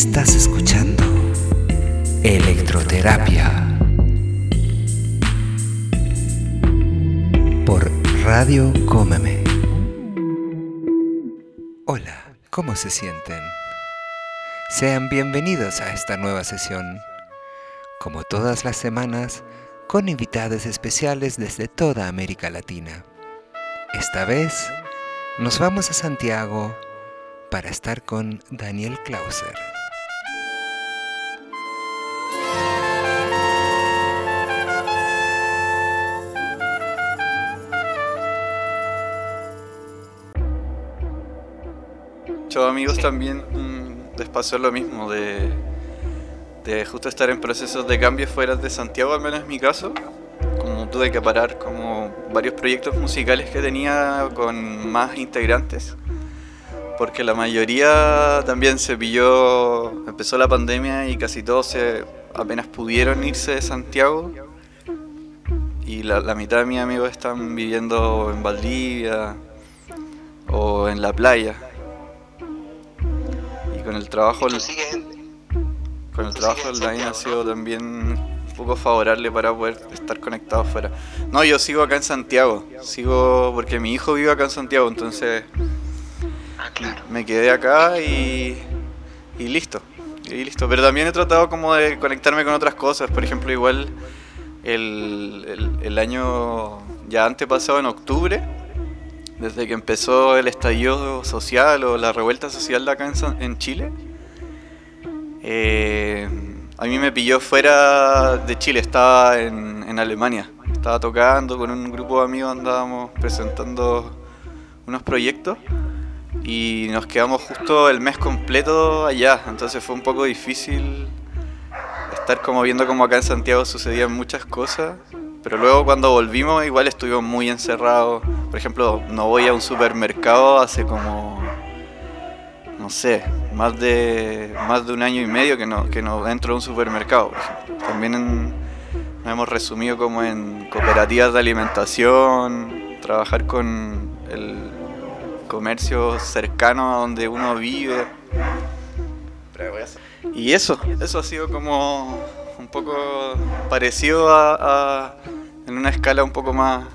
Estás escuchando Electroterapia por Radio Cómeme. Hola, ¿cómo se sienten? Sean bienvenidos a esta nueva sesión. Como todas las semanas, con invitados especiales desde toda América Latina. Esta vez nos vamos a Santiago para estar con Daniel Clauser. Amigos también mm, les pasó lo mismo de, de justo estar en procesos de cambio fuera de Santiago, al menos en mi caso. Como tuve que parar como varios proyectos musicales que tenía con más integrantes porque la mayoría también se pilló, empezó la pandemia y casi todos se, apenas pudieron irse de Santiago. Y la, mitad de mis amigos están viviendo en Valdivia o en la playa. Con el trabajo, con el trabajo online ha sido también un poco favorable para poder estar conectado fuera. No, yo sigo acá en Santiago, sigo porque mi hijo vive acá en Santiago, entonces me quedé acá y, y listo. Y listo. Pero también he tratado como de conectarme con otras cosas. Por ejemplo, igual el, el, año ya antepasado, en octubre, desde que empezó el estallido social o la revuelta social acá en, Chile, eh, a mí me pilló fuera de Chile, estaba en, en Alemania. Estaba tocando con un grupo de amigos, andábamos presentando unos proyectos y nos quedamos justo el mes completo allá, entonces fue un poco difícil estar como viendo como acá en Santiago sucedían muchas cosas, pero luego cuando volvimos igual estuvimos muy encerrados, por ejemplo, no voy a un supermercado hace como, no sé, más de, más de un año y medio que no, que no entro a un supermercado, también nos hemos resumido como en cooperativas de alimentación, trabajar con el comercio cercano a donde uno vive. Y eso, eso ha sido como un poco parecido a, en una escala un poco más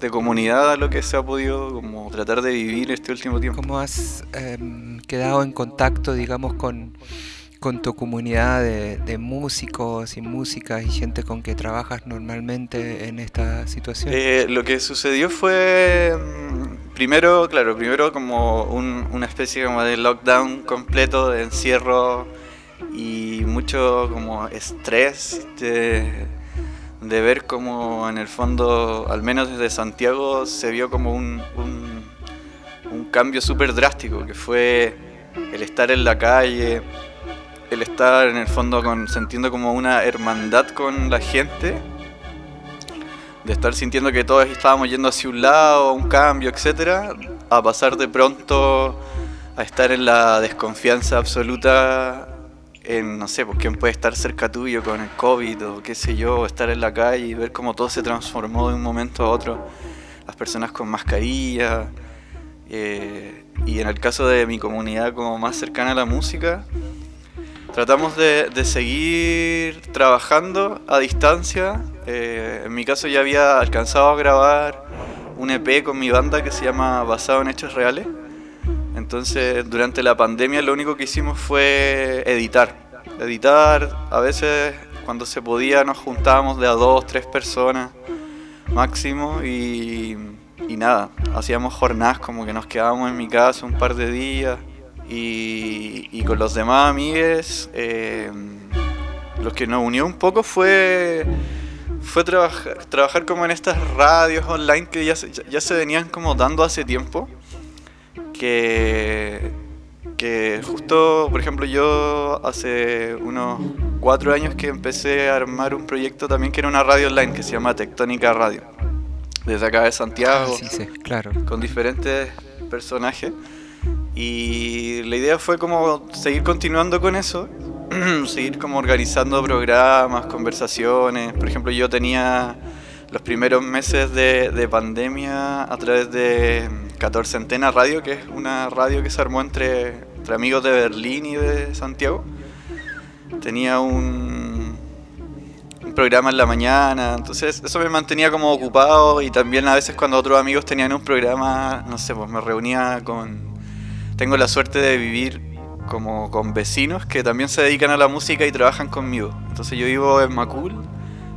de comunidad a lo que se ha podido como tratar de vivir este último tiempo. ¿Cómo has em, quedado en contacto, digamos, con, con tu comunidad de, músicos y músicas y gente con que trabajas normalmente en esta situación? Eh, lo que sucedió fue, mm, primero, claro, primero como una especie como de lockdown completo, de encierro y mucho como estrés de, de ver como en el fondo, al menos desde Santiago, se vio como un, un, un cambio súper drástico, que fue el estar en la calle, el estar en el fondo con, sintiendo como una hermandad con la gente, de estar sintiendo que todos estábamos yendo hacia un lado, un cambio, etcétera, a pasar de pronto a estar en la desconfianza absoluta en, no sé, pues quién puede estar cerca tuyo con el COVID o qué sé yo, estar en la calle y ver cómo todo se transformó de un momento a otro, las personas con mascarilla, eh, y en el caso de mi comunidad como más cercana a la música, Tratamos de, seguir trabajando a distancia. Eh, en mi caso ya había alcanzado a grabar un EP con mi banda que se llama Basado en Hechos Reales. Entonces durante la pandemia lo único que hicimos fue editar. Editar, a veces cuando se podía nos juntábamos de a dos, tres personas máximo y, y nada, hacíamos jornadas como que nos quedábamos en mi casa un par de días y, con los demás amigues, eh, lo que nos unió un poco fue, fue trabajar, trabajar como en estas radios online que ya se, ya se venían como dando hace tiempo. Que, que justo, por ejemplo, yo hace unos cuatro años que empecé a armar un proyecto también que era una radio online que se llama Tectónica Radio. Desde acá de Santiago. Ah, sí, claro. Con diferentes personajes. Y la idea fue como seguir continuando con eso, seguir como organizando programas, conversaciones. Por ejemplo, yo tenía los primeros meses de, pandemia a través de 14 Antena Radio, que es una radio que se armó entre entre amigos de Berlín y de Santiago. Tenía un, un programa en la mañana, entonces eso me mantenía como ocupado y también a veces cuando otros amigos tenían un programa, no sé, pues me reunía con... Tengo la suerte de vivir como con vecinos que también se dedican a la música y trabajan conmigo. Entonces yo vivo en Macul,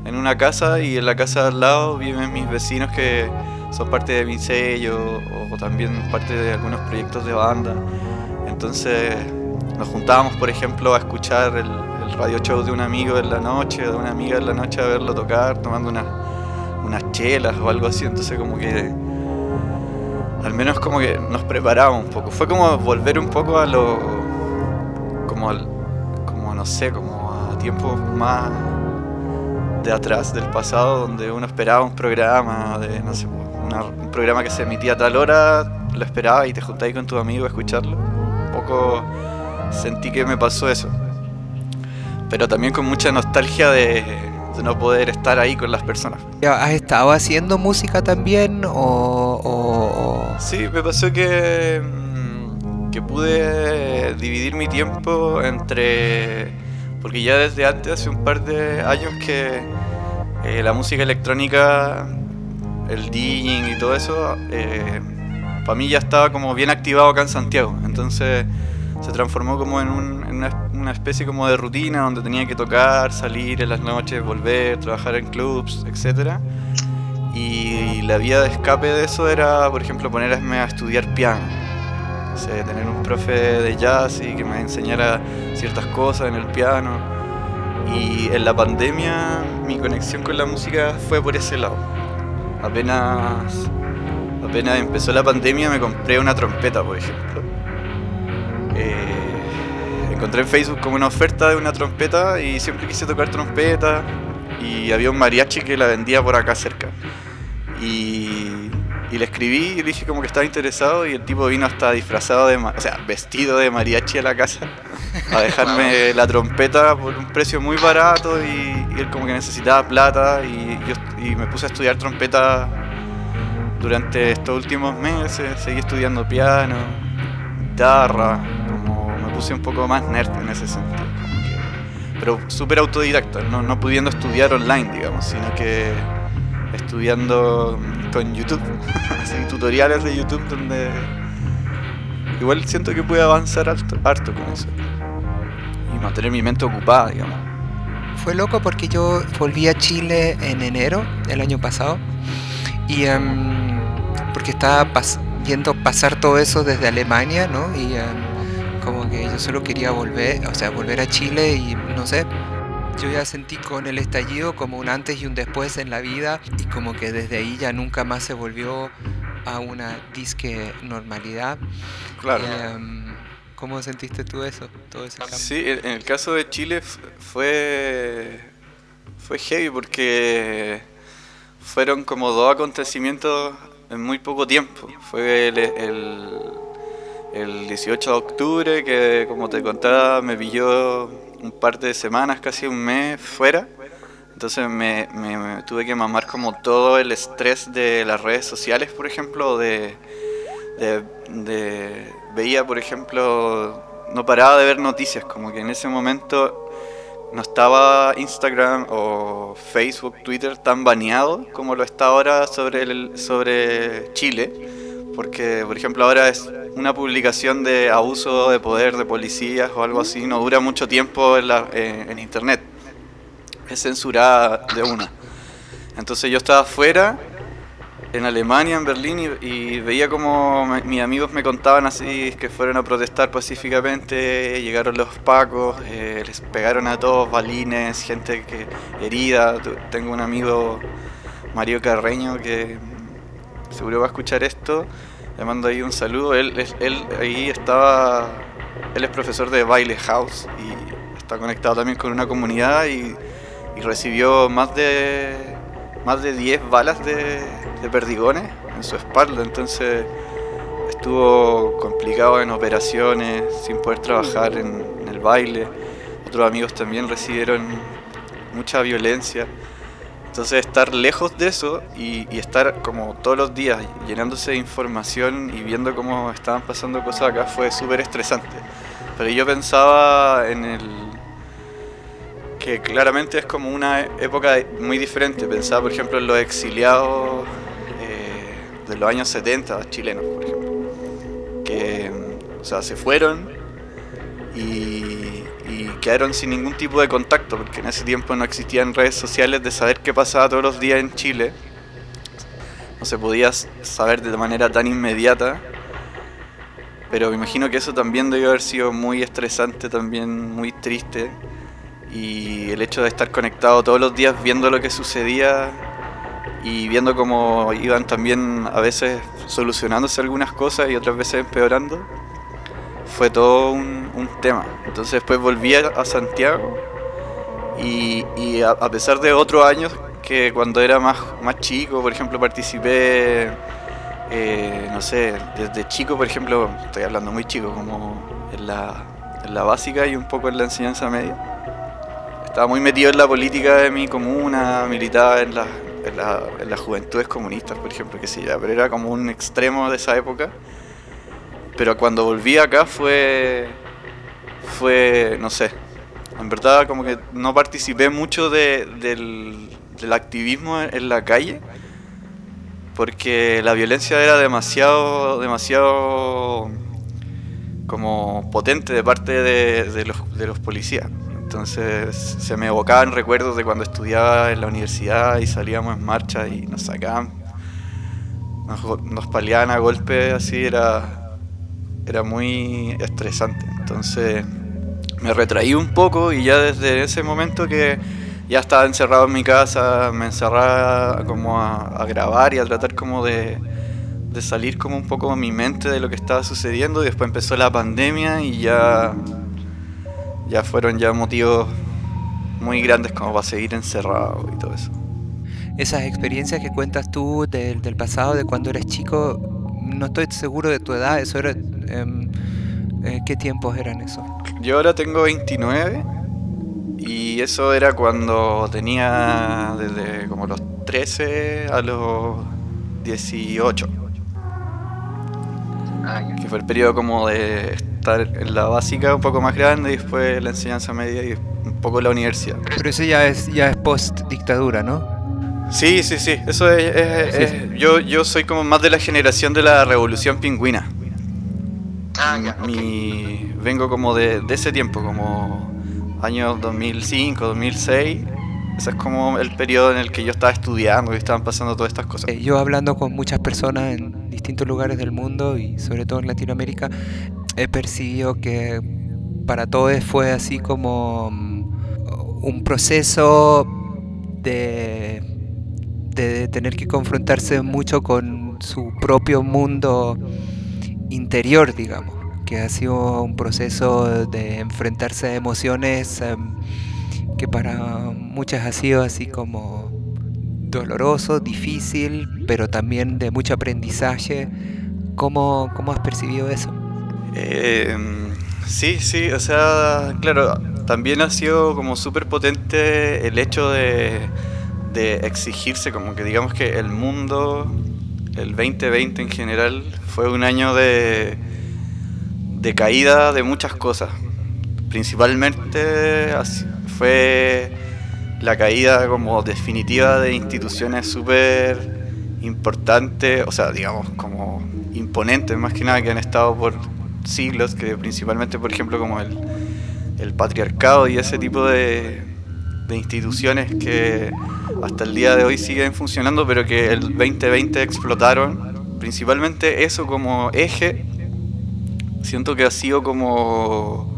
en una casa, y en la casa al lado viven mis vecinos que son parte de mi sello o también parte de algunos proyectos de banda. Entonces nos juntábamos, por ejemplo, a escuchar el, radio show de un amigo en la noche, de una amiga en la noche a verlo tocar, tomando unas chelas o algo así. Entonces como que al menos como que nos preparábamos un poco. Fue como volver un poco a lo... como al... como no sé, como a tiempos más de atrás, del pasado, donde uno esperaba un programa de, no sé, un programa que se emitía a tal hora, lo esperaba y te juntáis con tu amigo a escucharlo. Un poco sentí que me pasó eso. Pero también con mucha nostalgia de, no poder estar ahí con las personas. ¿Has estado haciendo música también o, Sí, me pasó que, mm, que pude dividir mi tiempo entre... Porque ya desde antes, hace un par de años que eh, la música electrónica, el DJing y todo eso, eh, para mí ya estaba como bien activado acá en Santiago. Entonces se transformó como en, una, especie como de rutina donde tenía que tocar, salir en las noches, volver, trabajar en clubs, etc. Y la vía de escape de eso era, por ejemplo, ponerme a estudiar piano. Tener un profe de jazz y que me enseñara ciertas cosas en el piano. Y en la pandemia mi conexión con la música fue por ese lado. Apenas apenas empezó la pandemia me compré una trompeta, por ejemplo. Eh, encontré en Facebook como una oferta de una trompeta y siempre quise tocar trompeta y había un mariachi que la vendía por acá cerca. Y, le escribí y le dije como que estaba interesado y el tipo vino hasta disfrazado de, o sea, vestido de mariachi a la casa a dejarme la trompeta por un precio muy barato y, él como que necesitaba plata y, yo, y me puse a estudiar trompeta durante estos últimos meses seguí estudiando piano, guitarra, como me puse un poco más nerd en ese sentido. pero súper autodidacta, no, pudiendo estudiar online, digamos, sino que estudiando con YouTube, así, tutoriales de YouTube donde igual siento que pude avanzar harto, harto con eso y mantener mi mente ocupada, digamos. Fue loco porque yo volví a Chile en enero del año pasado y em, porque estaba viendo pasar todo eso desde Alemania, ¿no? Y em, como que yo solo quería volver, o sea, volver a Chile y no sé, yo ya sentí con el estallido como un antes y un después en la vida y como que desde ahí ya nunca más se volvió a una disque normalidad. Claro. Em, ¿Cómo sentiste tú eso? Todo ese cambio? Sí, en el caso de Chile fue fue heavy porque fueron como dos acontecimientos en muy poco tiempo. Fue el, el, 18 de octubre que, como te contaba, me pilló un par de semanas, casi un mes fuera. Entonces me, tuve que mamar como todo el estrés de las redes sociales, por ejemplo, de, de, de, veía, por ejemplo, no paraba de ver noticias, como que en ese momento no estaba Instagram o Facebook, Twitter tan baneado como lo está ahora sobre, el, sobre Chile, porque por ejemplo ahora es una publicación de abuso de poder de policías o algo así, no dura mucho tiempo en, eh, internet, es censurada de una. Entonces yo estaba afuera en Alemania, en Berlín, y, veía como mis amigos me contaban así que fueron a protestar pacíficamente, llegaron los pacos, eh, les pegaron a todos balines, gente que herida. Tengo un amigo, Mario Carreño, que seguro va a escuchar esto. Le mando ahí un saludo. Él, ahí estaba, él es profesor de baile house y está conectado también con una comunidad y recibió más de más de 10 balas de, perdigones en su espalda, entonces estuvo complicado en operaciones, sin poder trabajar en, el baile. Otros amigos también recibieron mucha violencia. Entonces estar lejos de eso y, estar como todos los días llenándose de información y viendo cómo estaban pasando cosas acá fue súper estresante. Pero yo pensaba en el... que claramente es como una época muy diferente. Pensaba por ejemplo en los exiliados eh, de los años 70 chilenos, por ejemplo. Que, o sea, se fueron y y quedaron sin ningún tipo de contacto, porque en ese tiempo no existían redes sociales de saber qué pasaba todos los días en Chile. No se podía saber de manera tan inmediata. Pero me imagino que eso también debió haber sido muy estresante, también muy triste. Y el hecho de estar conectado todos los días viendo lo que sucedía y viendo cómo iban también a veces solucionándose algunas cosas y otras veces empeorando fue todo un, tema. Entonces después volví a, Santiago y, a, pesar de otros años que cuando era más, más chico, por ejemplo, participé, eh, no sé, desde chico, por ejemplo, estoy hablando muy chico, como en la, en la básica y un poco en la enseñanza media. Estaba muy metido en la política de mi comuna, militaba en, la, en, la, en las juventudes comunistas, por ejemplo, que yo, pero era como un extremo de esa época. Pero cuando volví acá fue. fue. no sé. En verdad, como que no participé mucho del, activismo en la calle. Porque la violencia era demasiado. demasiado. como potente de parte de, los, de los policías. Entonces se me evocaban recuerdos de cuando estudiaba en la universidad y salíamos en marcha y nos sacaban, nos, nos a golpe, así era, era muy estresante. Entonces me retraí un poco y ya desde ese momento que ya estaba encerrado en mi casa, me encerraba como a, grabar y a tratar como de, salir como un poco mi mente de lo que estaba sucediendo. Y después empezó la pandemia y ya, ya fueron ya motivos muy grandes como para seguir encerrado y todo eso. Esas experiencias que cuentas tú del, del pasado, de cuando eres chico, no estoy seguro de tu edad, eso era eh, ¿Qué tiempos eran esos? Yo ahora tengo 29 y eso era cuando tenía desde como los 13 a los 18. Ah, que fue el periodo como de estar en la básica un poco más grande y después la enseñanza media y un poco la universidad. Pero eso ya es, ya es post dictadura, ¿no? Sí, sí, sí. Eso es, Yo, yo soy como más de la generación de la revolución pingüina. Ah, mi, Vengo como de, ese tiempo, como años 2005, 2006. Ese es como el periodo en el que yo estaba estudiando y estaban pasando todas estas cosas. Eh, yo hablando con muchas personas en distintos lugares del mundo y sobre todo en Latinoamérica, he percibido que para todos fue así como mm, un proceso de, de tener que confrontarse mucho con su propio mundo interior, digamos, que ha sido un proceso de enfrentarse a emociones em, que para muchas ha sido así como doloroso, difícil, pero también de mucho aprendizaje. ¿Cómo, cómo has percibido eso? Em, sí, sí, o sea, claro, también ha sido como súper potente el hecho de exigirse, como que digamos que el mundo el 2020 en general fue un año de, de caída de muchas cosas. Principalmente fue la caída como definitiva de instituciones súper importantes, o sea, digamos, como imponentes más que nada que han estado por siglos, que principalmente, por ejemplo, como el, patriarcado y ese tipo de instituciones que hasta el día de hoy siguen funcionando, pero que el 2020 explotaron. Principalmente eso como eje, siento que ha sido como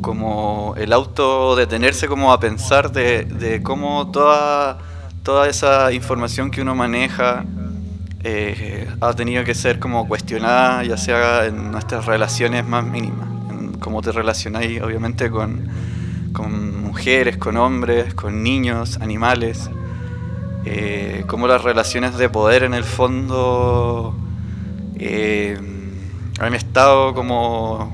como el auto detenerse como a pensar de, de cómo toda, toda esa información que uno maneja eh, ha tenido que ser como cuestionada, ya sea en nuestras relaciones más mínimas, en cómo te relacionáis obviamente con, con mujeres, con hombres, con niños, animales, eh, como las relaciones de poder en el fondo eh, han estado como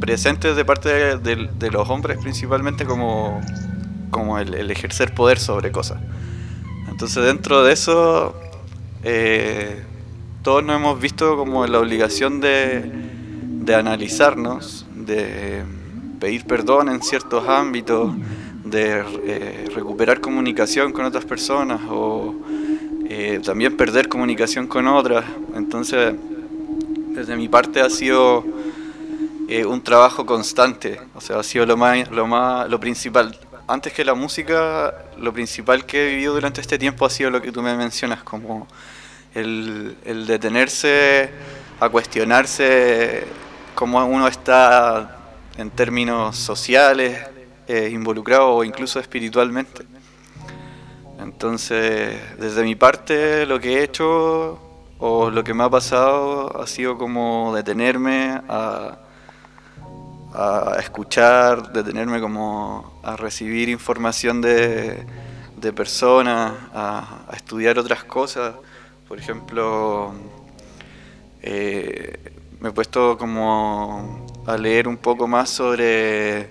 presentes de parte de, los hombres principalmente como, como el, ejercer poder sobre cosas. Entonces dentro de eso, eh, todos nos hemos visto como la obligación de, de analizarnos, de pedir perdón en ciertos ámbitos, de eh, recuperar comunicación con otras personas o eh, también perder comunicación con otras. Entonces, desde mi parte ha sido eh, un trabajo constante, o sea, ha sido lo más, lo más, lo principal. Antes que la música, lo principal que he vivido durante este tiempo ha sido lo que tú me mencionas, como el, el detenerse a cuestionarse cómo uno está en términos sociales, eh, involucrado o incluso espiritualmente. Entonces, desde mi parte, lo que he hecho o lo que me ha pasado ha sido como detenerme a, a escuchar, detenerme como a recibir información de, de personas, a, estudiar otras cosas. Por ejemplo, eh, me he puesto como a leer un poco más sobre,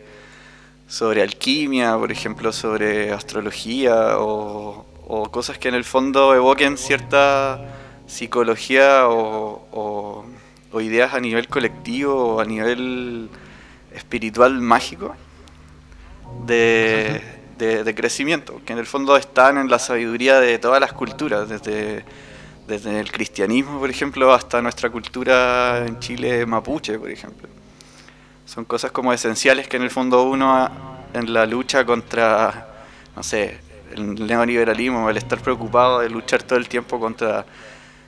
sobre alquimia, por ejemplo, sobre astrología o, cosas que en el fondo evoquen cierta psicología o, ideas a nivel colectivo o a nivel espiritual mágico de, de, crecimiento, que en el fondo están en la sabiduría de todas las culturas, desde desde el cristianismo, por ejemplo, hasta nuestra cultura en Chile mapuche, por ejemplo. Son cosas como esenciales que en el fondo uno en la lucha contra, no sé, el neoliberalismo, el estar preocupado de luchar todo el tiempo contra,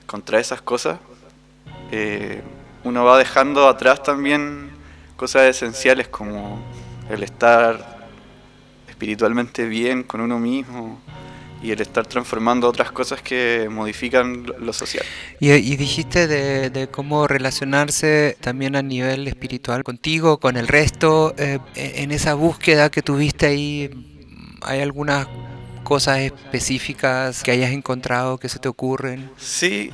contra esas cosas, eh, uno va dejando atrás también cosas esenciales como el estar espiritualmente bien con uno mismo, y el estar transformando otras cosas que modifican lo social. Y, dijiste de, cómo relacionarse también a nivel espiritual contigo, con el resto, eh, en esa búsqueda que tuviste ahí, ¿hay algunas cosas específicas que hayas encontrado que se te ocurren? Sí,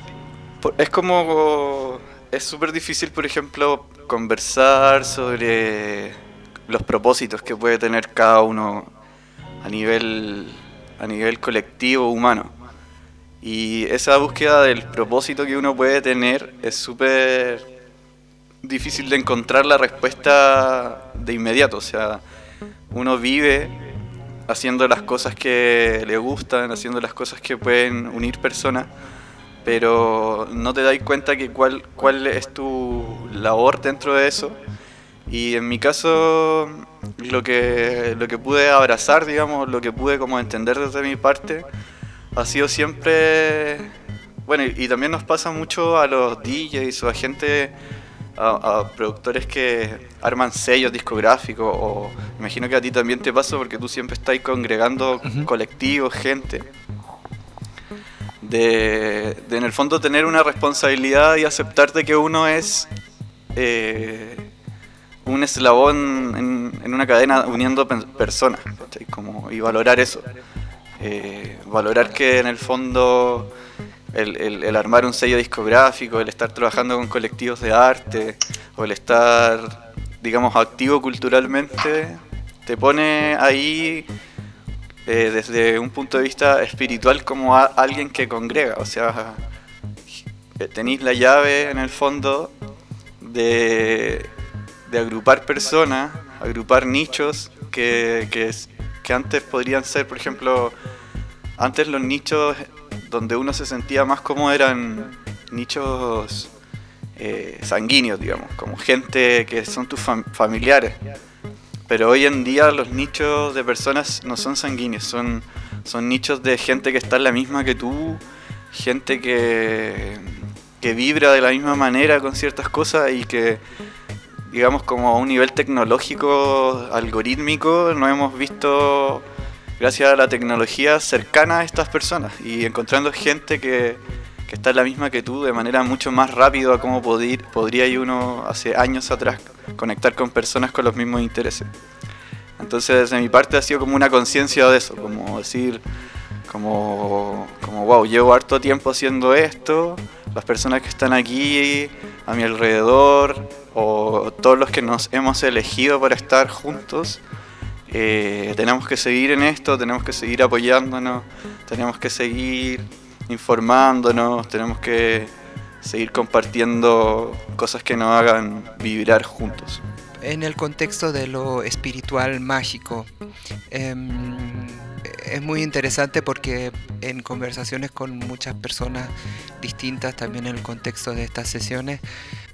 es como, es súper difícil, por ejemplo, conversar sobre los propósitos que puede tener cada uno a nivel a nivel colectivo humano. Y esa búsqueda del propósito que uno puede tener es súper difícil de encontrar la respuesta de inmediato. O sea, uno vive haciendo las cosas que le gustan, haciendo las cosas que pueden unir personas, pero no te das cuenta que cuál, cuál es tu labor dentro de eso. Y en mi caso, lo que, lo que pude abrazar, digamos, lo que pude como entender desde mi parte, ha sido siempre, bueno, y, también nos pasa mucho a los DJs o a gente, a, productores que arman sellos discográficos, o imagino que a ti también te pasa porque tú siempre estás congregando colectivos, gente. De, de, en el fondo tener una responsabilidad y aceptar de que uno es eh, un eslabón en, una cadena uniendo personas, y valorar eso. Eh, valorar que en el fondo el, armar un sello discográfico, el estar trabajando con colectivos de arte, o el estar, digamos, activo culturalmente, te pone ahí eh, desde un punto de vista espiritual como alguien que congrega. O sea, tenéis la llave en el fondo de de agrupar personas, agrupar nichos que, que, antes podrían ser, por ejemplo, antes los nichos donde uno se sentía más como eran nichos eh, sanguíneos, digamos, como gente que son tus familiares. Pero hoy en día los nichos de personas no son sanguíneos, son, son nichos de gente que está en la misma que tú, gente que, que vibra de la misma manera con ciertas cosas y que digamos, como a un nivel tecnológico, algorítmico, no hemos visto, gracias a la tecnología, cercana a estas personas y encontrando gente que, que está la misma que tú de manera mucho más rápida a poder, podría uno hace años atrás conectar con personas con los mismos intereses. Entonces, de mi parte ha sido como una conciencia de eso, como decir, como, como, wow, llevo harto tiempo haciendo esto, las personas que están aquí a mi alrededor, o todos los que nos hemos elegido para estar juntos, eh, tenemos que seguir en esto, tenemos que seguir apoyándonos, tenemos que seguir informándonos, tenemos que seguir compartiendo cosas que nos hagan vibrar juntos. En el contexto de lo espiritual mágico, em, es muy interesante porque en conversaciones con muchas personas distintas, también en el contexto de estas sesiones,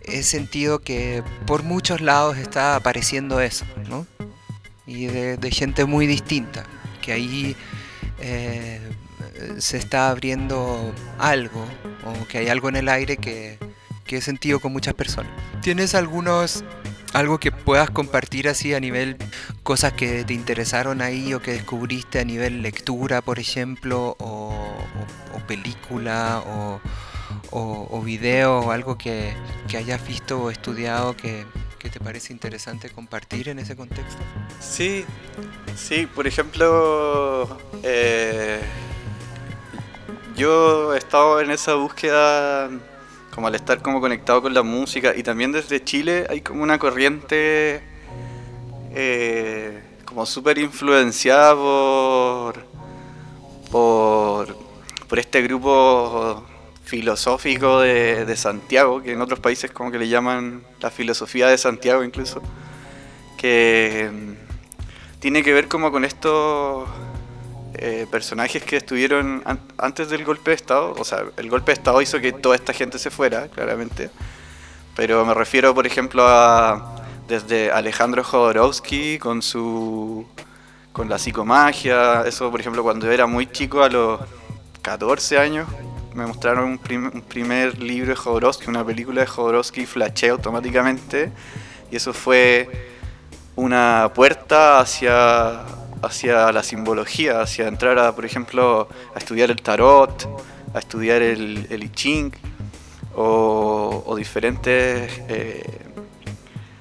he sentido que por muchos lados está apareciendo eso, ¿no? Y de, gente muy distinta, que ahí eh, se está abriendo algo, o que hay algo en el aire que, que he sentido con muchas personas. ¿Tienes algunos algo que puedas compartir así a nivel cosas que te interesaron ahí o que descubriste a nivel lectura, por ejemplo, o, película o, video o algo que, hayas visto o estudiado que, te parece interesante compartir en ese contexto? Sí, sí, por ejemplo, eh, yo he estado en esa búsqueda como al estar como conectado con la música y también desde Chile hay como una corriente eh, como súper influenciada por, por, este grupo filosófico de, Santiago, que en otros países como que le llaman la filosofía de Santiago incluso, que mm, tiene que ver como con esto eh, personajes que estuvieron antes del golpe de Estado. O sea, el golpe de Estado hizo que toda esta gente se fuera, claramente. Pero me refiero, por ejemplo, a desde Alejandro Jodorowsky con su con la psicomagia. Eso, por ejemplo, cuando era muy chico, a los 14 años, me mostraron un, un primer libro de Jodorowsky, una película de Jodorowsky, flashé automáticamente. Y eso fue una puerta hacia hacia la simbología, hacia entrar a, por ejemplo, a estudiar el tarot, a estudiar el, el I Ching o, diferentes eh,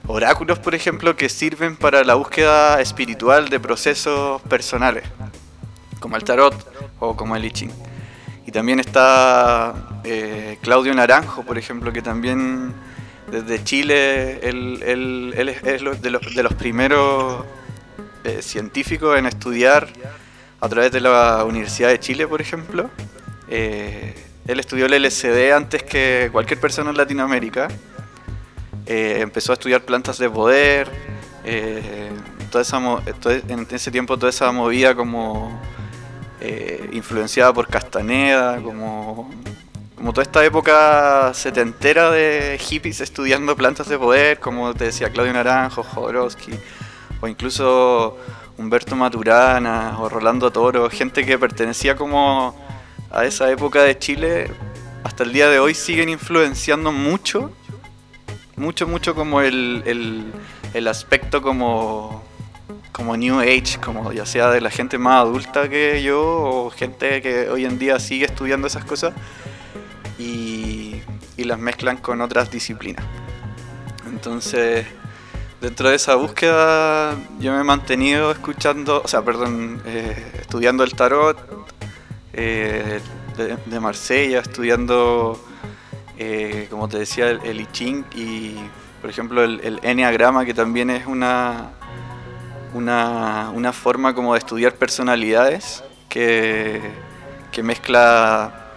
oráculos, por ejemplo, que sirven para la búsqueda espiritual de procesos personales, como el tarot o como el I Ching. Y también está eh, Claudio Naranjo, por ejemplo, que también desde Chile, él, es de los, de los primeros eh, científico en estudiar a través de la Universidad de Chile, por ejemplo. Eh, él estudió el LSD antes que cualquier persona en Latinoamérica. Eh, empezó a estudiar plantas de poder. toda esa, en ese tiempo toda esa movida como influenciada por Castaneda, como, como toda esta época setentera de hippies estudiando plantas de poder, como te decía Claudio Naranjo, Jodorowsky o incluso Humberto Maturana o Rolando Toro, gente que pertenecía como a esa época de Chile, hasta el día de hoy siguen influenciando mucho, mucho, mucho como el, el, aspecto como, como New Age, como ya sea de la gente más adulta que yo o gente que hoy en día sigue estudiando esas cosas y, y las mezclan con otras disciplinas. Entonces, dentro de esa búsqueda yo me he mantenido escuchando, o sea, perdón, eh, estudiando el tarot eh, de, Marsella, estudiando, eh, como te decía, el, I Ching y, por ejemplo, el, el Enneagrama, que también es una, una, forma como de estudiar personalidades que, que mezcla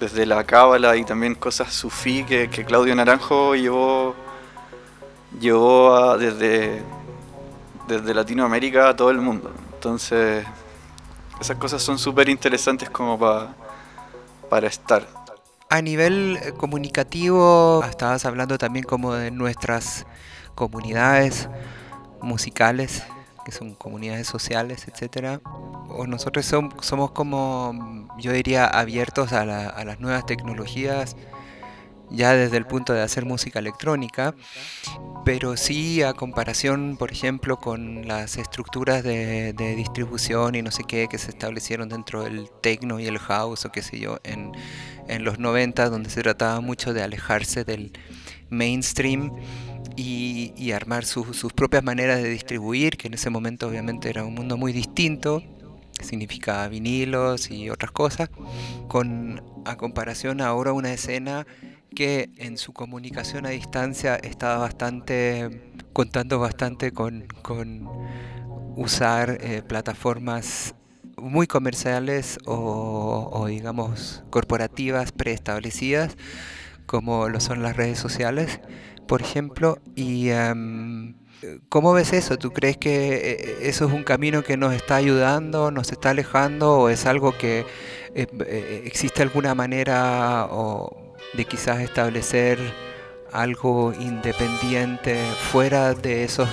desde la cábala y también cosas sufí que, que Claudio Naranjo llevó llevó desde, desde Latinoamérica a todo el mundo. Entonces, esas cosas son súper interesantes como para estar. A nivel eh, comunicativo, estabas hablando también como de nuestras comunidades musicales, que son comunidades sociales, etcétera. O nosotros somos como, yo diría, abiertos a las nuevas tecnologías ya desde el punto de hacer música electrónica, pero sí a comparación, por ejemplo, con las estructuras de, distribución y no sé qué que se establecieron dentro del techno y el house o qué sé yo en, los 90, donde se trataba mucho de alejarse del mainstream y, armar sus propias maneras de distribuir, que en ese momento obviamente era un mundo muy distinto, significaba vinilos y otras cosas, con a comparación ahora una escena que en su comunicación a distancia estaba bastante, contando bastante con, usar eh, plataformas muy comerciales o, digamos corporativas preestablecidas como lo son las redes sociales, por ejemplo, y em, ¿cómo ves eso? ¿Tú crees que eh, eso es un camino que nos está ayudando, nos está alejando o es algo que eh, existe alguna manera o de quizás establecer algo independiente fuera de esos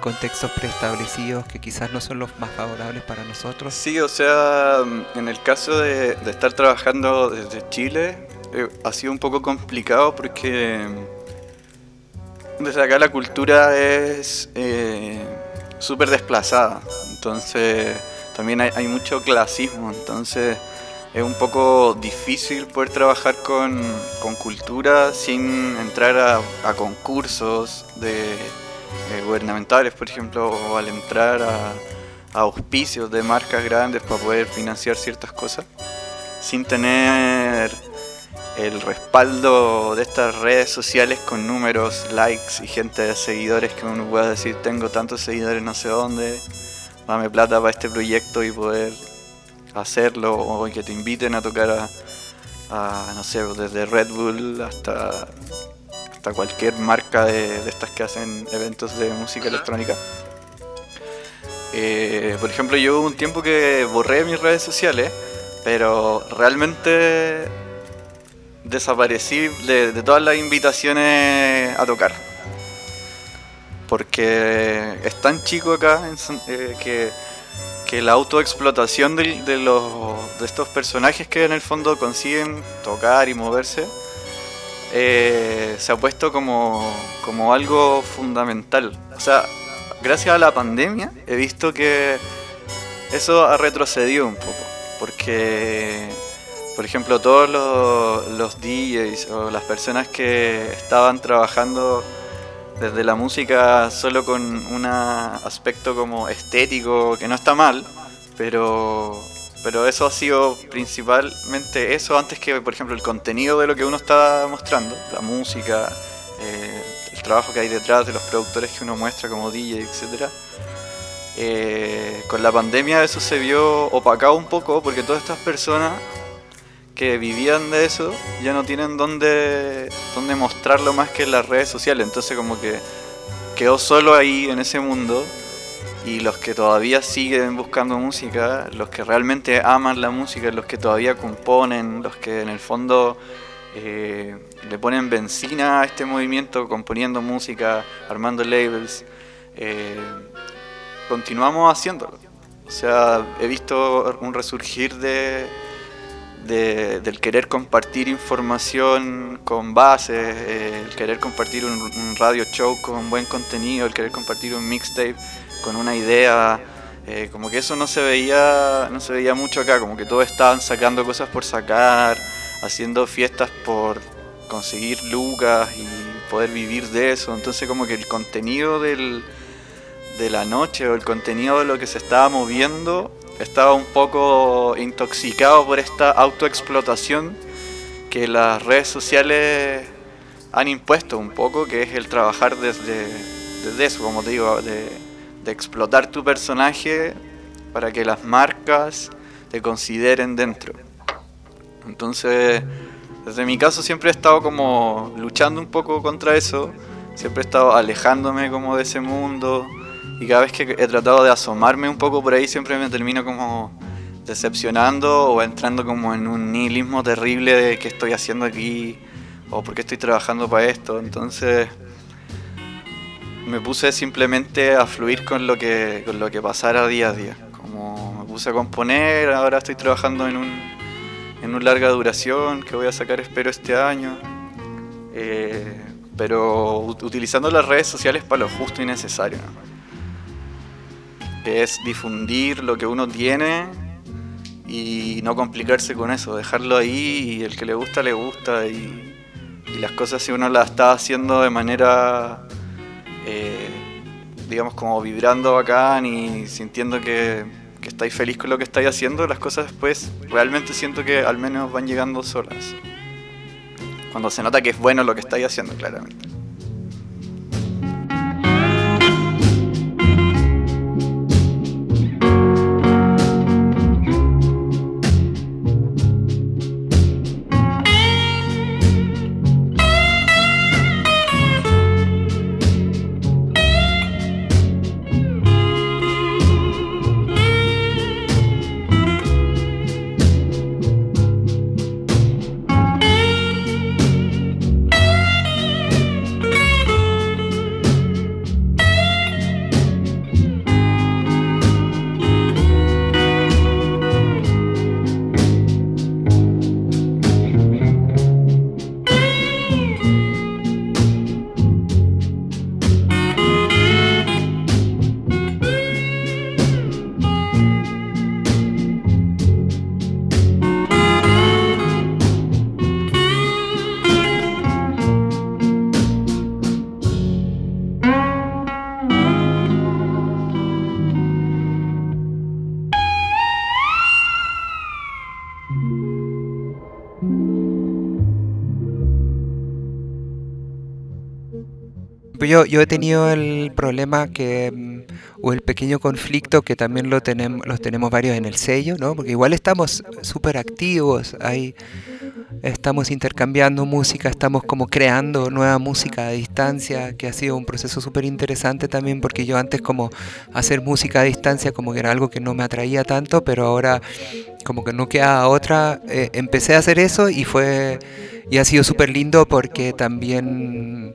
contextos preestablecidos que quizás no son los más favorables para nosotros? Sí, o sea, en el caso de, estar trabajando desde Chile, eh, ha sido un poco complicado porque desde acá la cultura es eh, súper desplazada. Entonces también hay, mucho clasismo. Entonces es un poco difícil poder trabajar con, cultura sin entrar a, concursos gubernamentales, por ejemplo, o al entrar a, a auspicios de marcas grandes para poder financiar ciertas cosas, sin tener el respaldo de estas redes sociales con números, likes y gente de seguidores que uno pueda decir tengo tantos seguidores no sé dónde, dame plata para este proyecto y poder hacerlo o que te inviten a tocar a, no sé, desde Red Bull hasta, hasta cualquier marca de, estas que hacen eventos de música electrónica. Eh, por ejemplo, yo hubo un tiempo que borré mis redes sociales, pero realmente desaparecí de, todas las invitaciones a tocar. Porque es tan chico acá eh, que, que, la autoexplotación de, de, los, de estos personajes que en el fondo consiguen tocar y moverse eh, se ha puesto como, como algo fundamental. O sea, gracias a la pandemia he visto que eso ha retrocedido un poco. Porque por ejemplo, todos los, DJs o las personas que estaban trabajando desde la música solo con un aspecto como estético, que no está mal, pero, pero eso ha sido principalmente eso antes que, por ejemplo, el contenido de lo que uno está mostrando, la música, eh, el trabajo que hay detrás de los productores que uno muestra como DJ, etc. Eh, con la pandemia eso se vio opacado un poco porque todas estas personas que vivían de eso ya no tienen dónde, dónde mostrarlo más que en las redes sociales. Entonces como que quedó solo ahí en ese mundo y los que todavía siguen buscando música, los que realmente aman la música, los que todavía componen, los que en el fondo eh, le ponen benzina a este movimiento componiendo música, armando labels, eh, continuamos haciéndolo. O sea, he visto un resurgir de, del querer compartir información con bases, eh, el querer compartir un, radio show con buen contenido, el querer compartir un mixtape con una idea, eh, como que eso no se veía, no se veía mucho acá, como que todos estaban sacando cosas por sacar, haciendo fiestas por conseguir lucas y poder vivir de eso, entonces como que el contenido del, de la noche o el contenido de lo que se estaba moviendo estaba un poco intoxicado por esta autoexplotación que las redes sociales han impuesto un poco, que es el trabajar desde, desde eso, como te digo, de, de explotar tu personaje para que las marcas te consideren dentro. Entonces, desde mi caso siempre he estado como luchando un poco contra eso, siempre he estado alejándome como de ese mundo, y cada vez que he tratado de asomarme un poco por ahí, siempre me termino como decepcionando o entrando como en un nihilismo terrible de qué estoy haciendo aquí o por qué estoy trabajando para esto. Entonces me puse simplemente a fluir con lo que, con lo que pasara día a día. Como me puse a componer, ahora estoy trabajando en un, en un larga duración que voy a sacar espero este año. Eh, pero utilizando las redes sociales para lo justo y necesario que es difundir lo que uno tiene y no complicarse con eso, dejarlo ahí y el que le gusta, le gusta y, las cosas si uno las está haciendo de manera, eh, digamos, como vibrando bacán y sintiendo que, que estáis feliz con lo que estáis haciendo, las cosas después realmente siento que al menos van llegando solas. cuando se nota que es bueno lo que estáis haciendo, claramente. Yo, yo he tenido el problema que, mm, o el pequeño conflicto que también lo tenemos, los tenemos varios en el sello, ¿no? Porque igual estamos súper activos, ahí estamos intercambiando música, estamos como creando nueva música a distancia, que ha sido un proceso súper interesante también, porque yo antes como hacer música a distancia como que era algo que no me atraía tanto, pero ahora como que no queda otra, eh, empecé a hacer eso y fue, y ha sido súper lindo porque también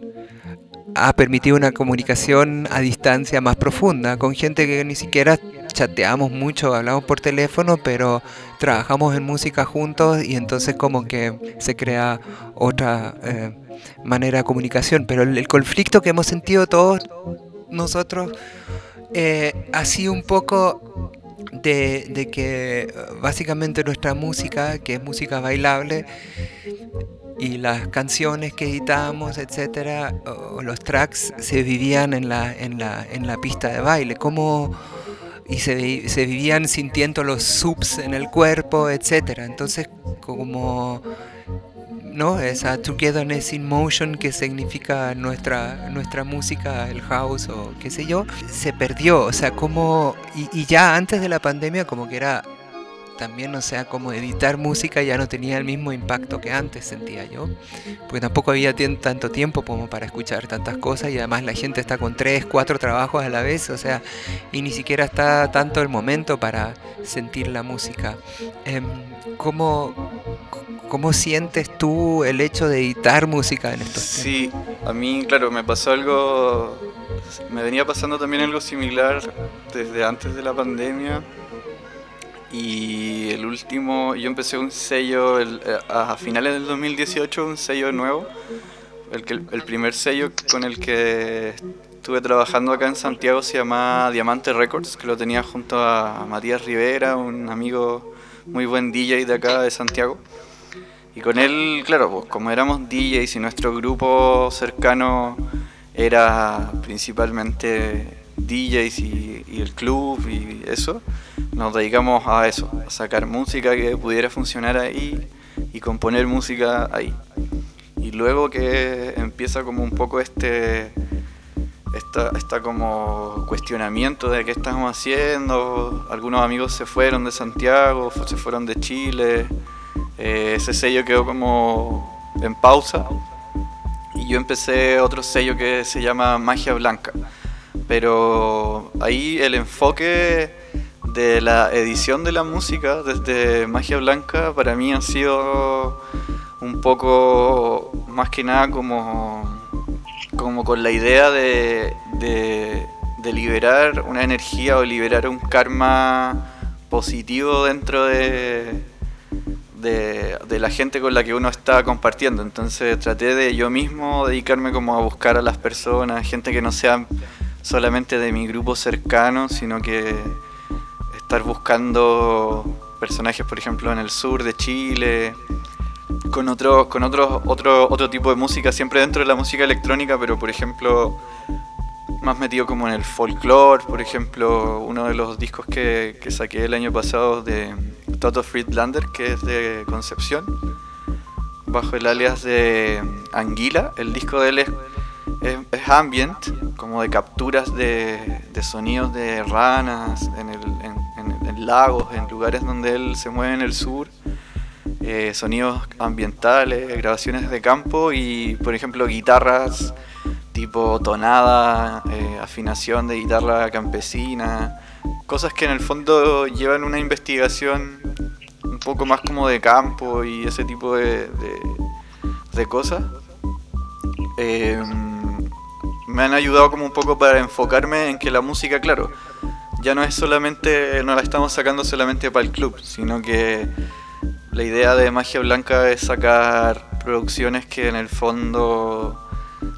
ha permitido una comunicación a distancia más profunda, con gente que ni siquiera chateamos mucho, hablamos por teléfono, pero trabajamos en música juntos y entonces como que se crea otra eh, manera de comunicación. Pero el, conflicto que hemos sentido todos nosotros eh, ha sido un poco de, de, que básicamente nuestra música, que es música bailable, y las canciones que editábamos, etcétera, o los tracks se vivían en la, en la, en la pista de baile, como y se, se, vivían sintiendo los subs en el cuerpo, etcétera. Entonces, como ¿no? esa togetherness in motion que significa nuestra, nuestra música, el house o qué sé yo, se perdió. O sea, como. Y, y ya antes de la pandemia, como que era también, o sea, como editar música ya no tenía el mismo impacto que antes, sentía yo. Porque tampoco había tanto tiempo como para escuchar tantas cosas y además la gente está con tres, cuatro trabajos a la vez, o sea, y ni siquiera está tanto el momento para sentir la música. Em, ¿Cómo, ¿Cómo sientes tú el hecho de editar música en estos Sí, a mí, claro, me pasó algo, me venía pasando también algo similar desde antes de la pandemia y el último, yo empecé un sello eh, a finales del 2018, un sello nuevo. El, que, el primer sello con el que estuve trabajando acá en Santiago se llama Diamante Records, que lo tenía junto a Matías Rivera, un amigo muy buen DJ de acá de Santiago. Y con él, claro, pues como éramos DJs y nuestro grupo cercano era principalmente DJs y, el club y eso, nos dedicamos a eso, a sacar música que pudiera funcionar ahí y componer música ahí. Y luego que empieza como un poco este esta, como cuestionamiento de qué estamos haciendo, algunos amigos se fueron de Santiago, se fueron de Chile, eh, ese sello quedó como en pausa. Y yo empecé otro sello que se llama Magia Blanca pero ahí el enfoque de la edición de la música desde Magia Blanca para mí ha sido un poco más que nada como, como con la idea de, liberar una energía o liberar un karma positivo dentro de, de, la gente con la que uno está compartiendo. Entonces traté de yo mismo dedicarme como a buscar a las personas, gente que no sea solamente de mi grupo cercano, sino que estar buscando personajes, por ejemplo, en el sur de Chile, con otro, con otro, otro, otro tipo de música, siempre dentro de la música electrónica, pero por ejemplo, más metido como en el folclore, por ejemplo, uno de los discos que, que saqué el año pasado de Toto Friedlander, que es de Concepción, bajo el alias de Anguila. El disco de él es, es, ambient, como de capturas de, sonidos de ranas en, el, en, lagos, en lugares donde él se mueve en el sur. Eh, sonidos ambientales, grabaciones de campo y, por ejemplo, guitarras tipo tonada, eh, afinación de guitarra campesina, cosas que en el fondo llevan una investigación un poco más como de campo y ese tipo de, de, cosas. Em, me han ayudado como un poco para enfocarme en que la música, claro, ya no es solamente, no la estamos sacando solamente para el club, sino que la idea de Magia Blanca es sacar producciones que en el fondo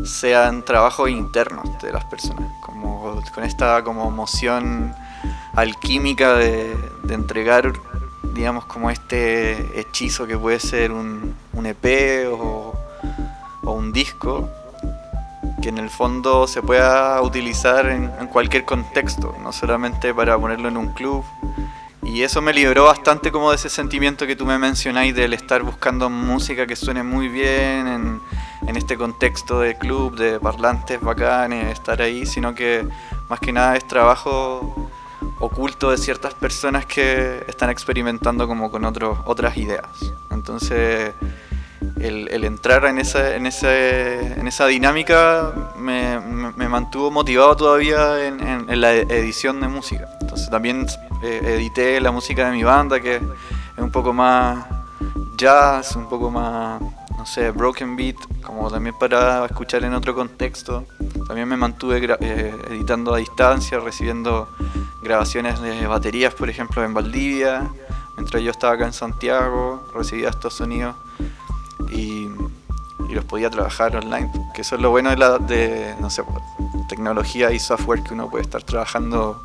sean trabajos internos de las personas, como con esta como emoción alquímica de, entregar, digamos, como este hechizo que puede ser un, EP o, un disco, que en el fondo se pueda utilizar en, en cualquier contexto, no solamente para ponerlo en un club y eso me liberó bastante como de ese sentimiento que tú me mencionáis del estar buscando música que suene muy bien en, en este contexto de club, de parlantes bacanes, estar ahí, sino que más que nada es trabajo oculto de ciertas personas que están experimentando como con otras ideas. Entonces el, entrar en esa, en, en esa dinámica me, mantuvo motivado todavía en, la edición de música. Entonces también eh, edité la música de mi banda, que es un poco más jazz, un poco más, no sé, broken beat, como también para escuchar en otro contexto. También me mantuve eh, editando a distancia, recibiendo grabaciones de baterías, por ejemplo, en Valdivia. Mientras yo estaba acá en Santiago, recibía estos sonidos y, los podía trabajar online. Que eso es lo bueno de, la, de no sé, tecnología y software que uno puede estar trabajando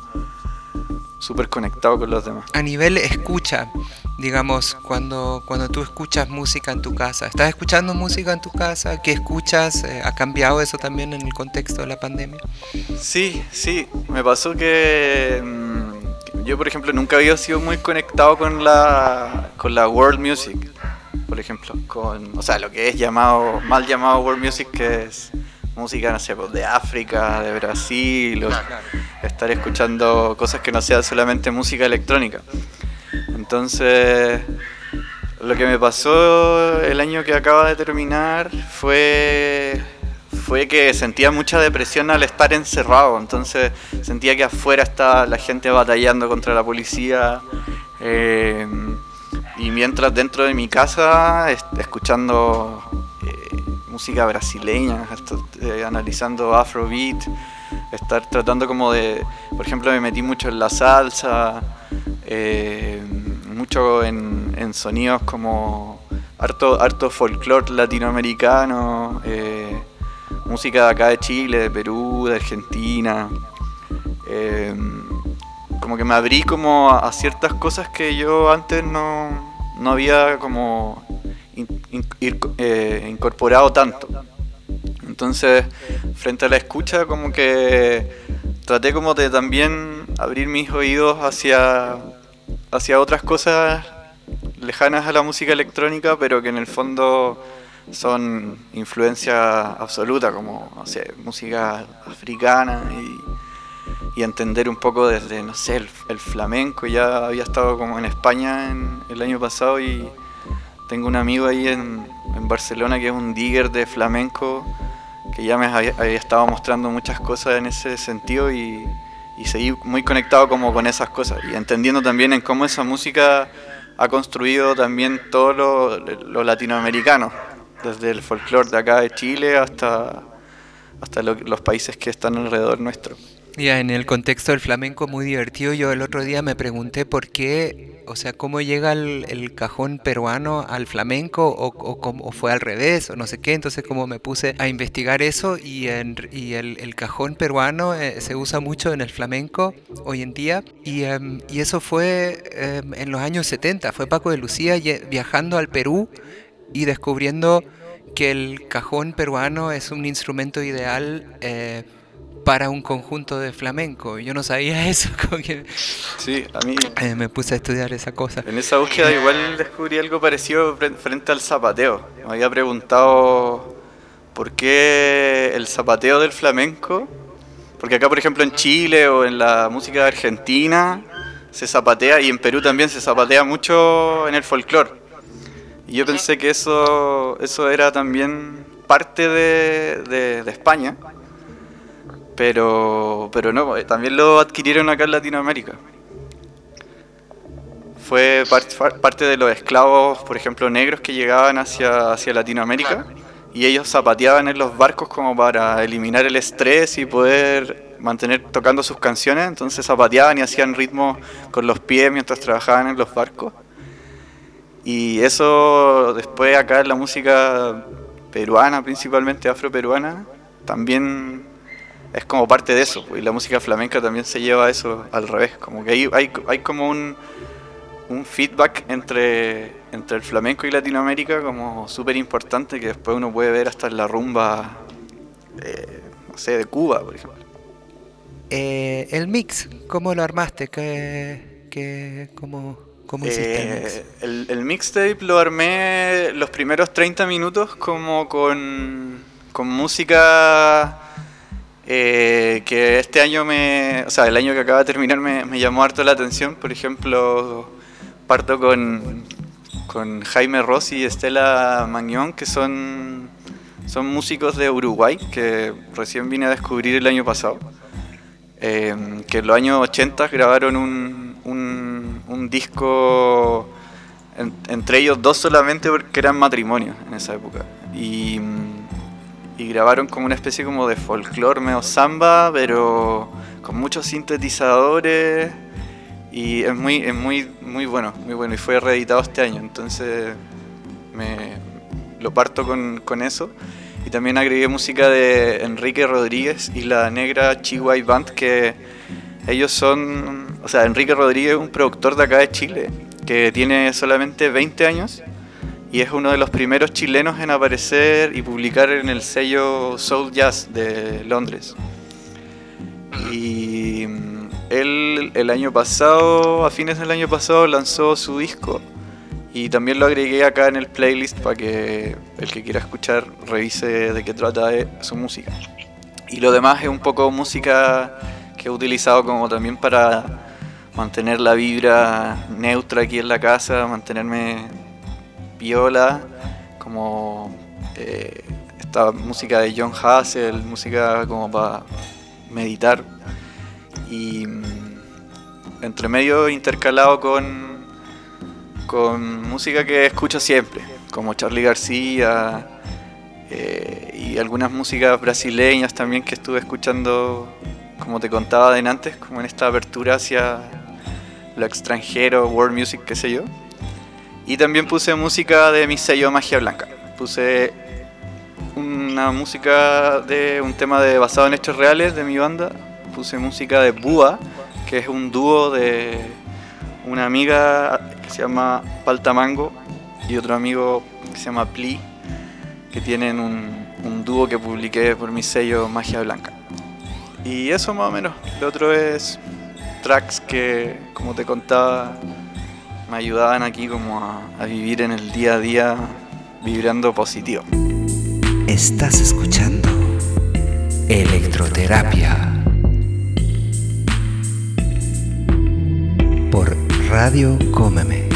súper conectado con los demás. A nivel escucha, digamos, cuando, cuando tú escuchas música en tu casa, ¿estás escuchando música en tu casa? ¿Qué escuchas? Eh, ¿Ha cambiado eso también en el contexto de la pandemia? Sí, sí, me pasó que mm, yo, por ejemplo, nunca había sido muy conectado con la, con la world music por ejemplo, con, o sea, lo que es llamado, mal llamado world music, que es música, no sé, pues, de África, de Brasil, estar escuchando cosas que no sean solamente música electrónica. Entonces, lo que me pasó el año que acaba de terminar fue fue que sentía mucha depresión al estar encerrado, entonces sentía que afuera estaba la gente batallando contra la policía. Eh, y mientras dentro de mi casa, escuchando eh, música brasileña, eh, analizando afrobeat, estar tratando como de, por ejemplo, me metí mucho en la salsa, eh, mucho en, sonidos como harto, harto folclore latinoamericano, música de acá de Chile, de Perú, de Argentina. como que me abrí como a ciertas cosas que yo antes no, no había como eh, incorporado tanto. Entonces, frente a la escucha, como que traté como de también abrir mis oídos hacia, hacia otras cosas lejanas a la música electrónica, pero que en el fondo son influencia absoluta, como música africana y y entender un poco desde, no sé, el, flamenco. Ya había estado como en España en, el año pasado y tengo un amigo ahí en, Barcelona que es un digger de flamenco que ya me había, estado mostrando muchas cosas en ese sentido y, y seguí muy conectado como con esas cosas y entendiendo también en cómo esa música ha construido también todo lo, lo latinoamericano, desde el folclore de acá de Chile hasta, hasta los países que están alrededor nuestro. Ya, en el contexto del flamenco muy divertido, yo el otro día me pregunté por qué, o sea, cómo llega el, cajón peruano al flamenco o, o, fue al revés o no sé qué, entonces como me puse a investigar eso y, el, cajón peruano eh, se usa mucho en el flamenco hoy en día y, em, y eso fue em, en los años 70, fue Paco de Lucía viajando al Perú y descubriendo que el cajón peruano es un instrumento ideal. Eh, para un conjunto de flamenco. Yo no sabía eso. sí, a mí. Eh, me puse a estudiar esa cosa. En esa búsqueda igual descubrí algo parecido frente al zapateo. Me había preguntado por qué el zapateo del flamenco. Porque acá, por ejemplo, en Chile o en la música argentina se zapatea y en Perú también se zapatea mucho en el folclore. Y yo pensé que eso, eso era también parte de, de España pero, pero no, eh, también lo adquirieron acá en Latinoamérica. Fue parte de los esclavos, por ejemplo, negros que llegaban hacia, hacia Latinoamérica y ellos zapateaban en los barcos como para eliminar el estrés y poder mantener tocando sus canciones, entonces zapateaban y hacían ritmo con los pies mientras trabajaban en los barcos. Y eso después acá en la música peruana, principalmente afroperuana, también es como parte de eso. Y la música flamenca también se lleva a eso al revés. Como que hay, hay, hay como un, un feedback entre, entre el flamenco y Latinoamérica como súper importante que después uno puede ver hasta en la rumba, eh, no sé, de Cuba, por ejemplo. Eh, el mix, ¿cómo lo armaste? ¿Qué, qué, cómo, cómo hiciste el mix? Eh, el, el mixtape lo armé los primeros 30 minutos como con, con música eh, que este año me, o sea, el año que acaba de terminar me, llamó harto la atención. Por ejemplo, parto con, con Jaime Rossi y Estela Magnon, que son, son músicos de Uruguay, que recién vine a descubrir el año pasado. Eh, que en los años 80 grabaron un, un, disco entre ellos dos solamente porque eran matrimonios en esa época. Y y grabaron como una especie como de folclore medio samba, pero con muchos sintetizadores y es muy, es muy, muy bueno, muy bueno y fue reeditado este año, entonces me lo parto con, con eso. Y también agregué música de Enrique Rodríguez y la negra Chihuahua Band, que ellos son, o sea, Enrique Rodríguez es un productor de acá de Chile, que tiene solamente 20 años y es uno de los primeros chilenos en aparecer y publicar en el sello Soul Jazz de Londres. Y mm, él el año pasado, a fines del año pasado, lanzó su disco y también lo agregué acá en el playlist para que el que quiera escuchar revise de qué trata su música. Y lo demás es un poco música que he utilizado como también para mantener la vibra neutra aquí en la casa, mantenerme viola, como eh, esta música de John Hassel, música como para meditar. Y mm, entre medio intercalado con, con música que escucho siempre, como Charlie García eh, y algunas músicas brasileñas también que estuve escuchando, como te contaba de antes, como en esta apertura hacia lo extranjero, world music, qué sé yo. Y también puse música de mi sello Magia Blanca. Puse una música de un tema de basado en hechos reales de mi banda. Puse música de Búa, que es un dúo de una amiga que se llama Paltamango y otro amigo que se llama Pli, que tienen un, un dúo que publiqué por mi sello Magia Blanca. Y eso más o menos. Lo otro es tracks que, como te contaba, me ayudaban aquí como a, vivir en el día a día vibrando positivo. Estás escuchando Electroterapia por Radio Cómeme.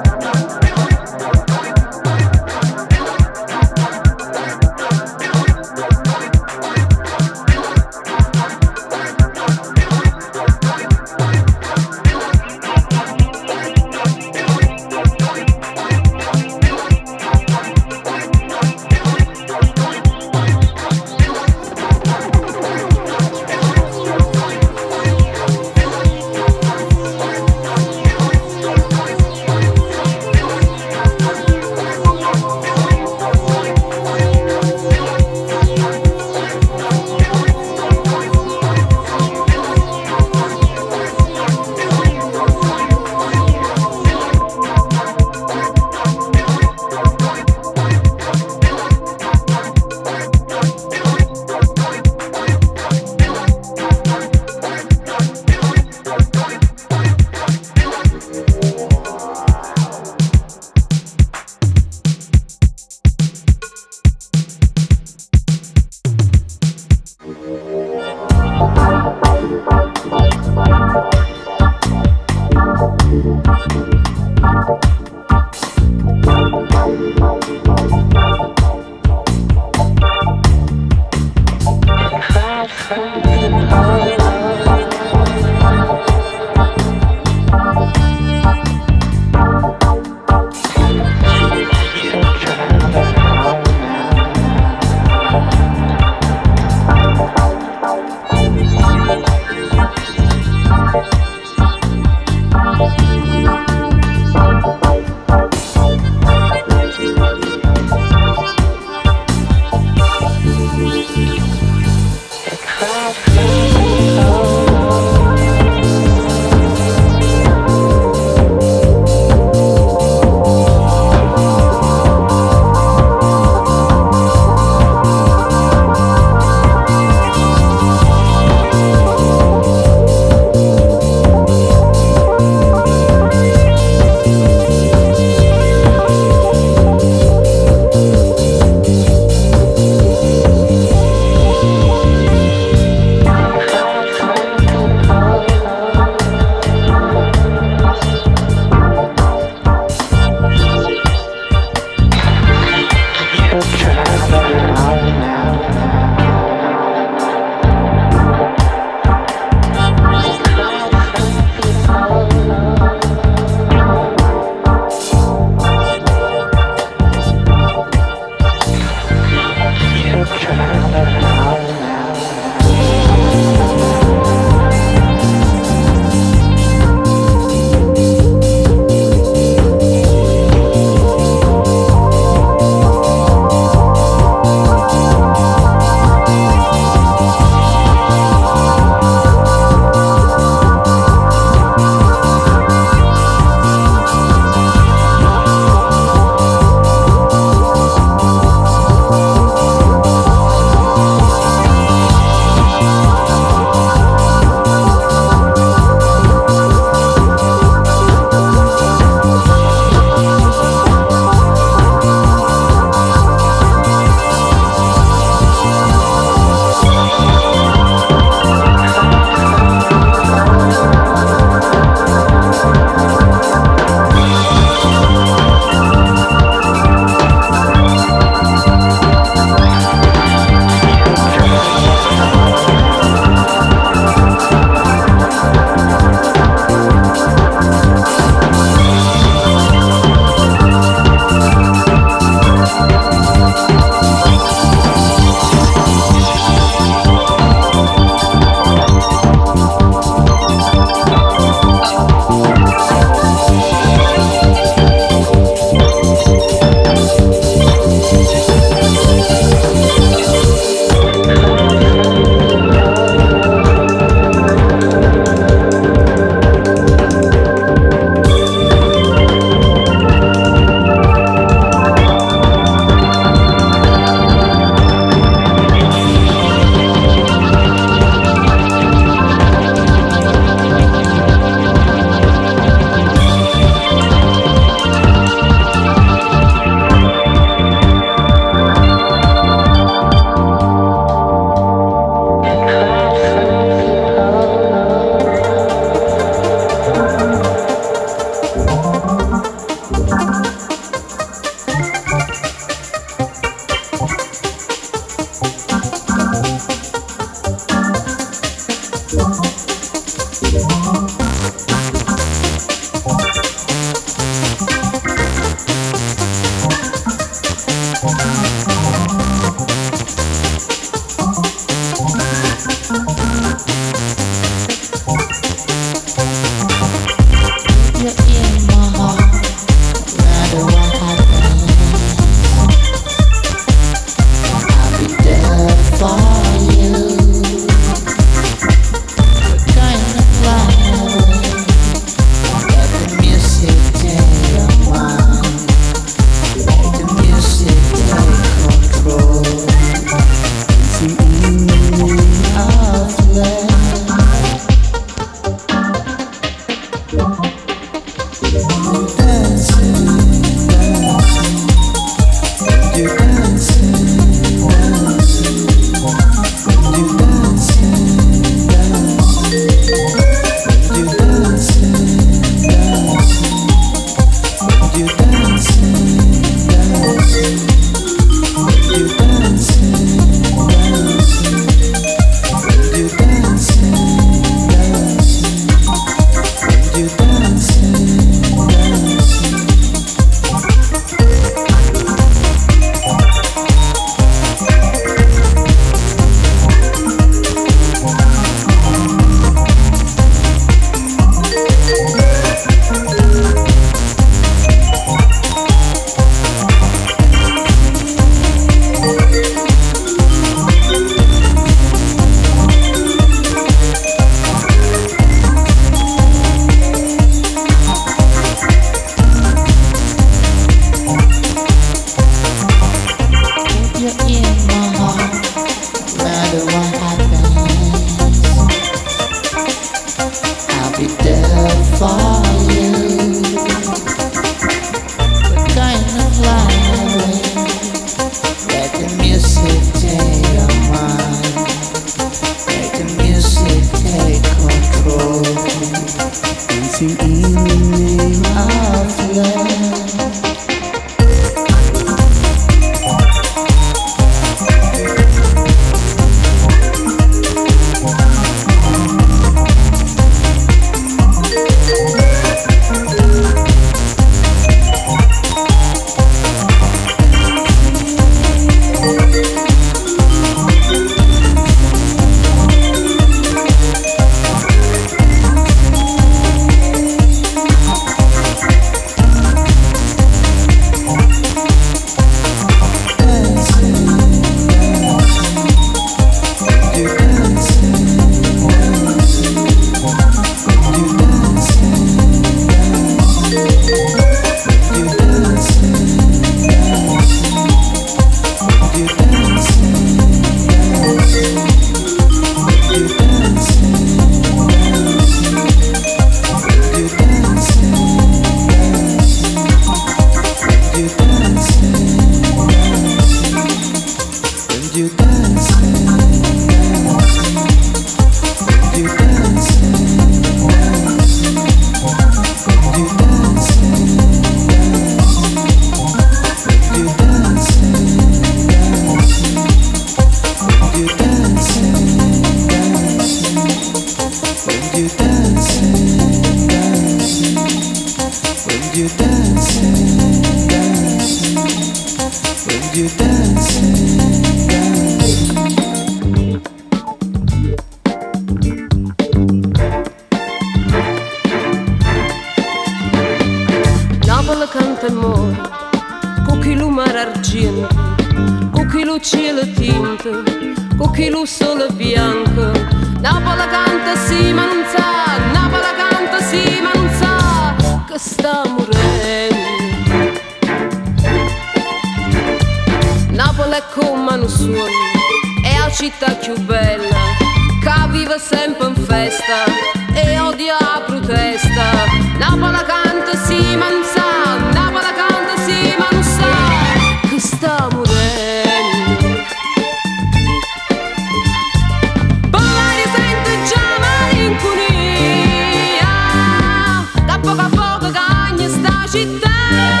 love.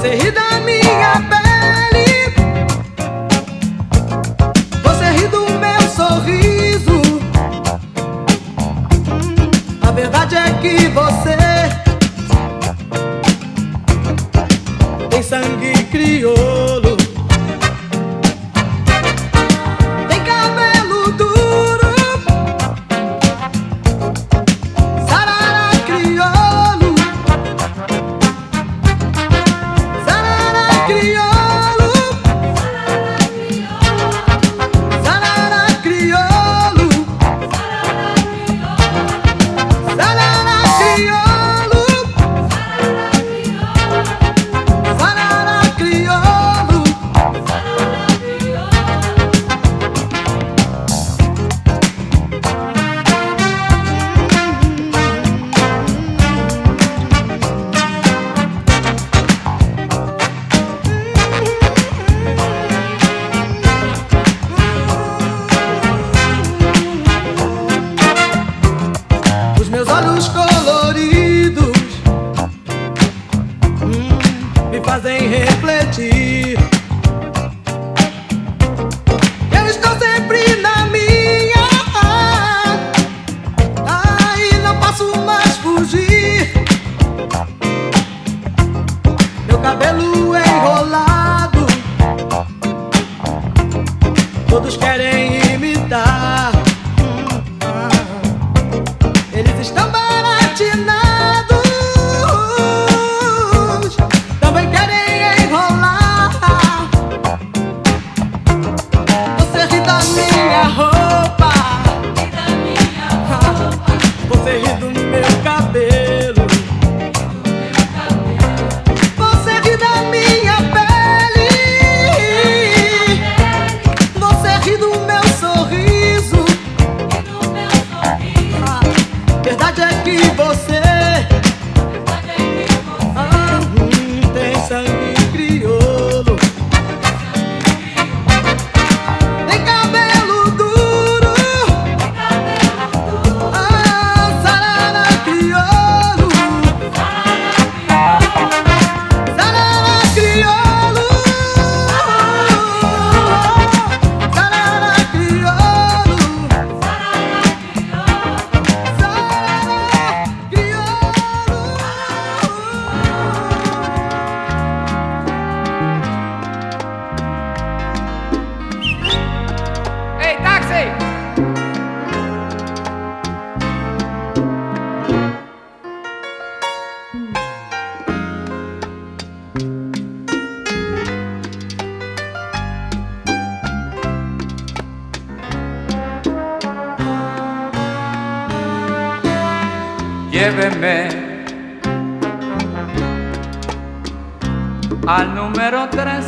Você ri da minha pele, você ri do meu sorriso. A verdade é que você.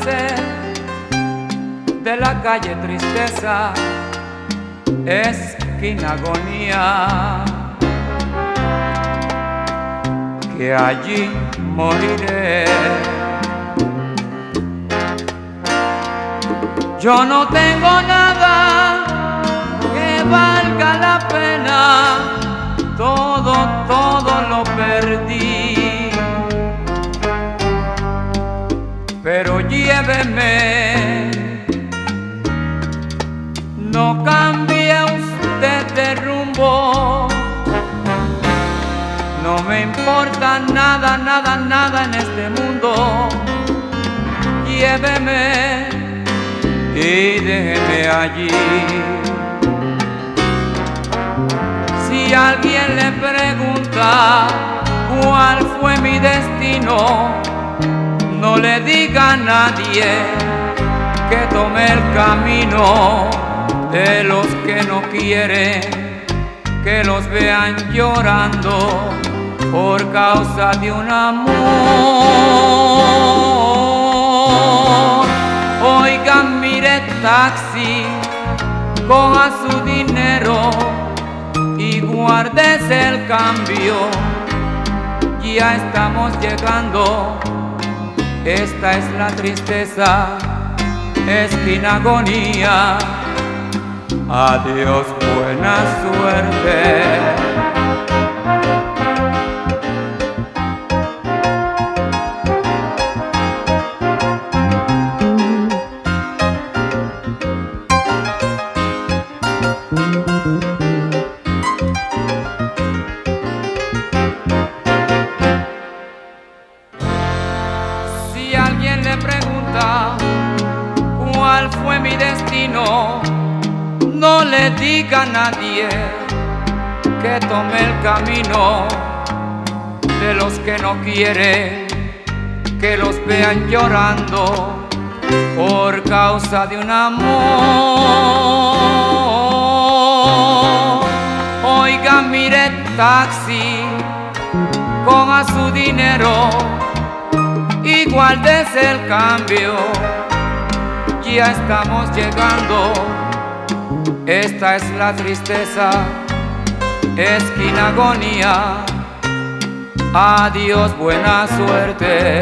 Número 13 de la calle Tristeza, esquina agonía, que allí moriré. Yo no tengo nada que valga la pena, todo, todo lo perdí. No cambie usted de rumbo. No me importa nada, nada, nada en este mundo. Lléveme y déjeme allí. Si alguien le pregunta cuál fue mi destino, no le diga a nadie que tome el camino de los que no quieren que los vean llorando por causa de un amor. Oigan, mire taxi, coja su dinero y guárdese el cambio. Ya estamos llegando, esta es la tristeza, esquina agonía. Adiós, buena suerte. Nadie que tome el camino de los que no quieren que los vean llorando por causa de un amor. Oiga, mire taxi, coja su dinero y guárdese el cambio. Ya estamos llegando, esta es la tristeza, esquina agonía. Adiós, buena suerte.